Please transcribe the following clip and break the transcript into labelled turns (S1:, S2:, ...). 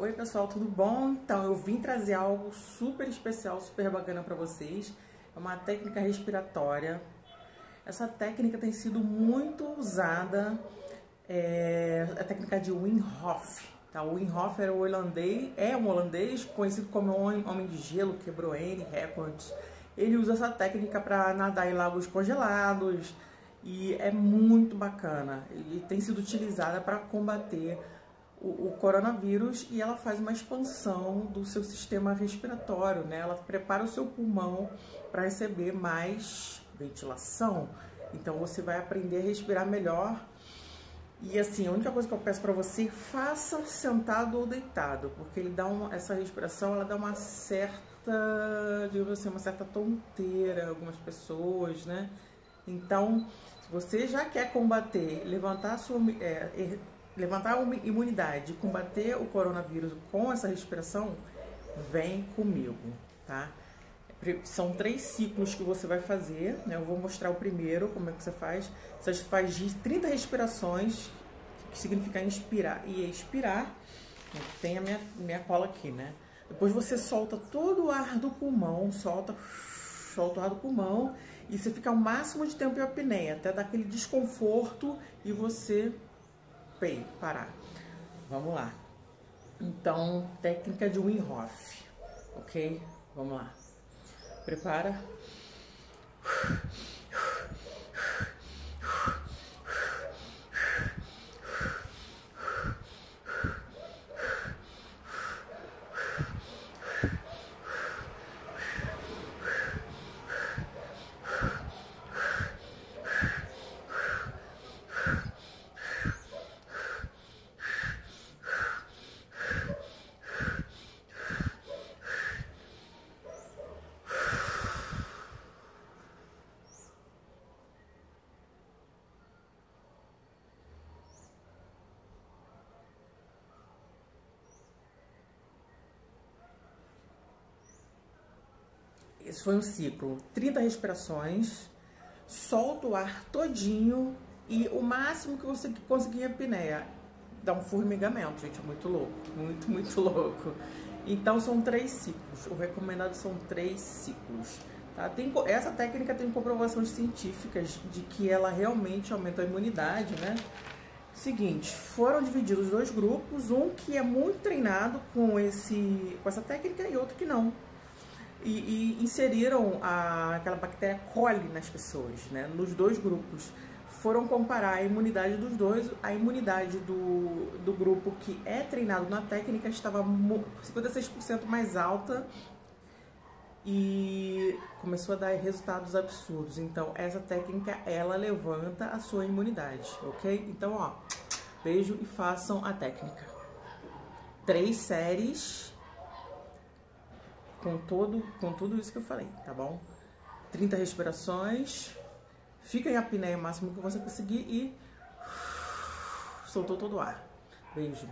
S1: Oi pessoal, tudo bom? Então eu vim trazer algo super especial, super bacana para vocês. É uma técnica respiratória. Essa técnica tem sido muito usada, é a técnica de Wim Hof. Tá? O Wim Hof era o holandês, é um holandês conhecido como homem, de gelo, quebrou N recordes. Ele usa essa técnica para nadar em lagos congelados e é muito bacana. E tem sido utilizada para combater o, o, coronavírus e ela faz uma expansão do seu sistema respiratório, né? Ela prepara o seu pulmão para receber mais ventilação. Então você vai aprender a respirar melhor. E assim, a única coisa que eu peço para você, faça sentado ou deitado, porque ele dá uma, essa respiração, ela dá uma certa, digamos assim, uma certa tonteira algumas pessoas, né? Então, se você já quer combater, levantar a sua é, levantar a imunidade, combater o coronavírus com essa respiração, vem comigo, tá? São três ciclos que você vai fazer, né? Eu vou mostrar o primeiro, como é que você faz. Você faz 30 respirações, que significa inspirar e expirar. Tem a minha, minha cola aqui, né? Depois você solta todo o ar do pulmão, solta, solta o ar do pulmão e você fica o máximo de tempo em apneia, até dar aquele desconforto e você Pay, parar. Vamos lá. Então, técnica de Wim ok? Vamos lá. Prepara. Esse foi um ciclo. 30 respirações, solta o ar todinho e o máximo que você conseguir a apneia. Dá um formigamento, gente, é muito louco, muito, muito louco. Então são três ciclos. O recomendado são três ciclos. Tá? Tem, essa técnica tem comprovações científicas de que ela realmente aumenta a imunidade, né? Seguinte, foram divididos dois grupos, um que é muito treinado com, esse, com essa técnica e outro que não e, e inseriram a, aquela bactéria coli nas pessoas, né? Nos dois grupos. Foram comparar a imunidade dos dois, a imunidade do, do grupo que é treinado na técnica estava 56% mais alta e começou a dar resultados absurdos. Então, essa técnica, ela levanta a sua imunidade, ok? Então, ó, beijo e façam a técnica. Três séries com, todo, com tudo isso que eu falei, tá bom? 30 respirações, fica em apneia o máximo que você conseguir e soltou todo o ar. Beijo.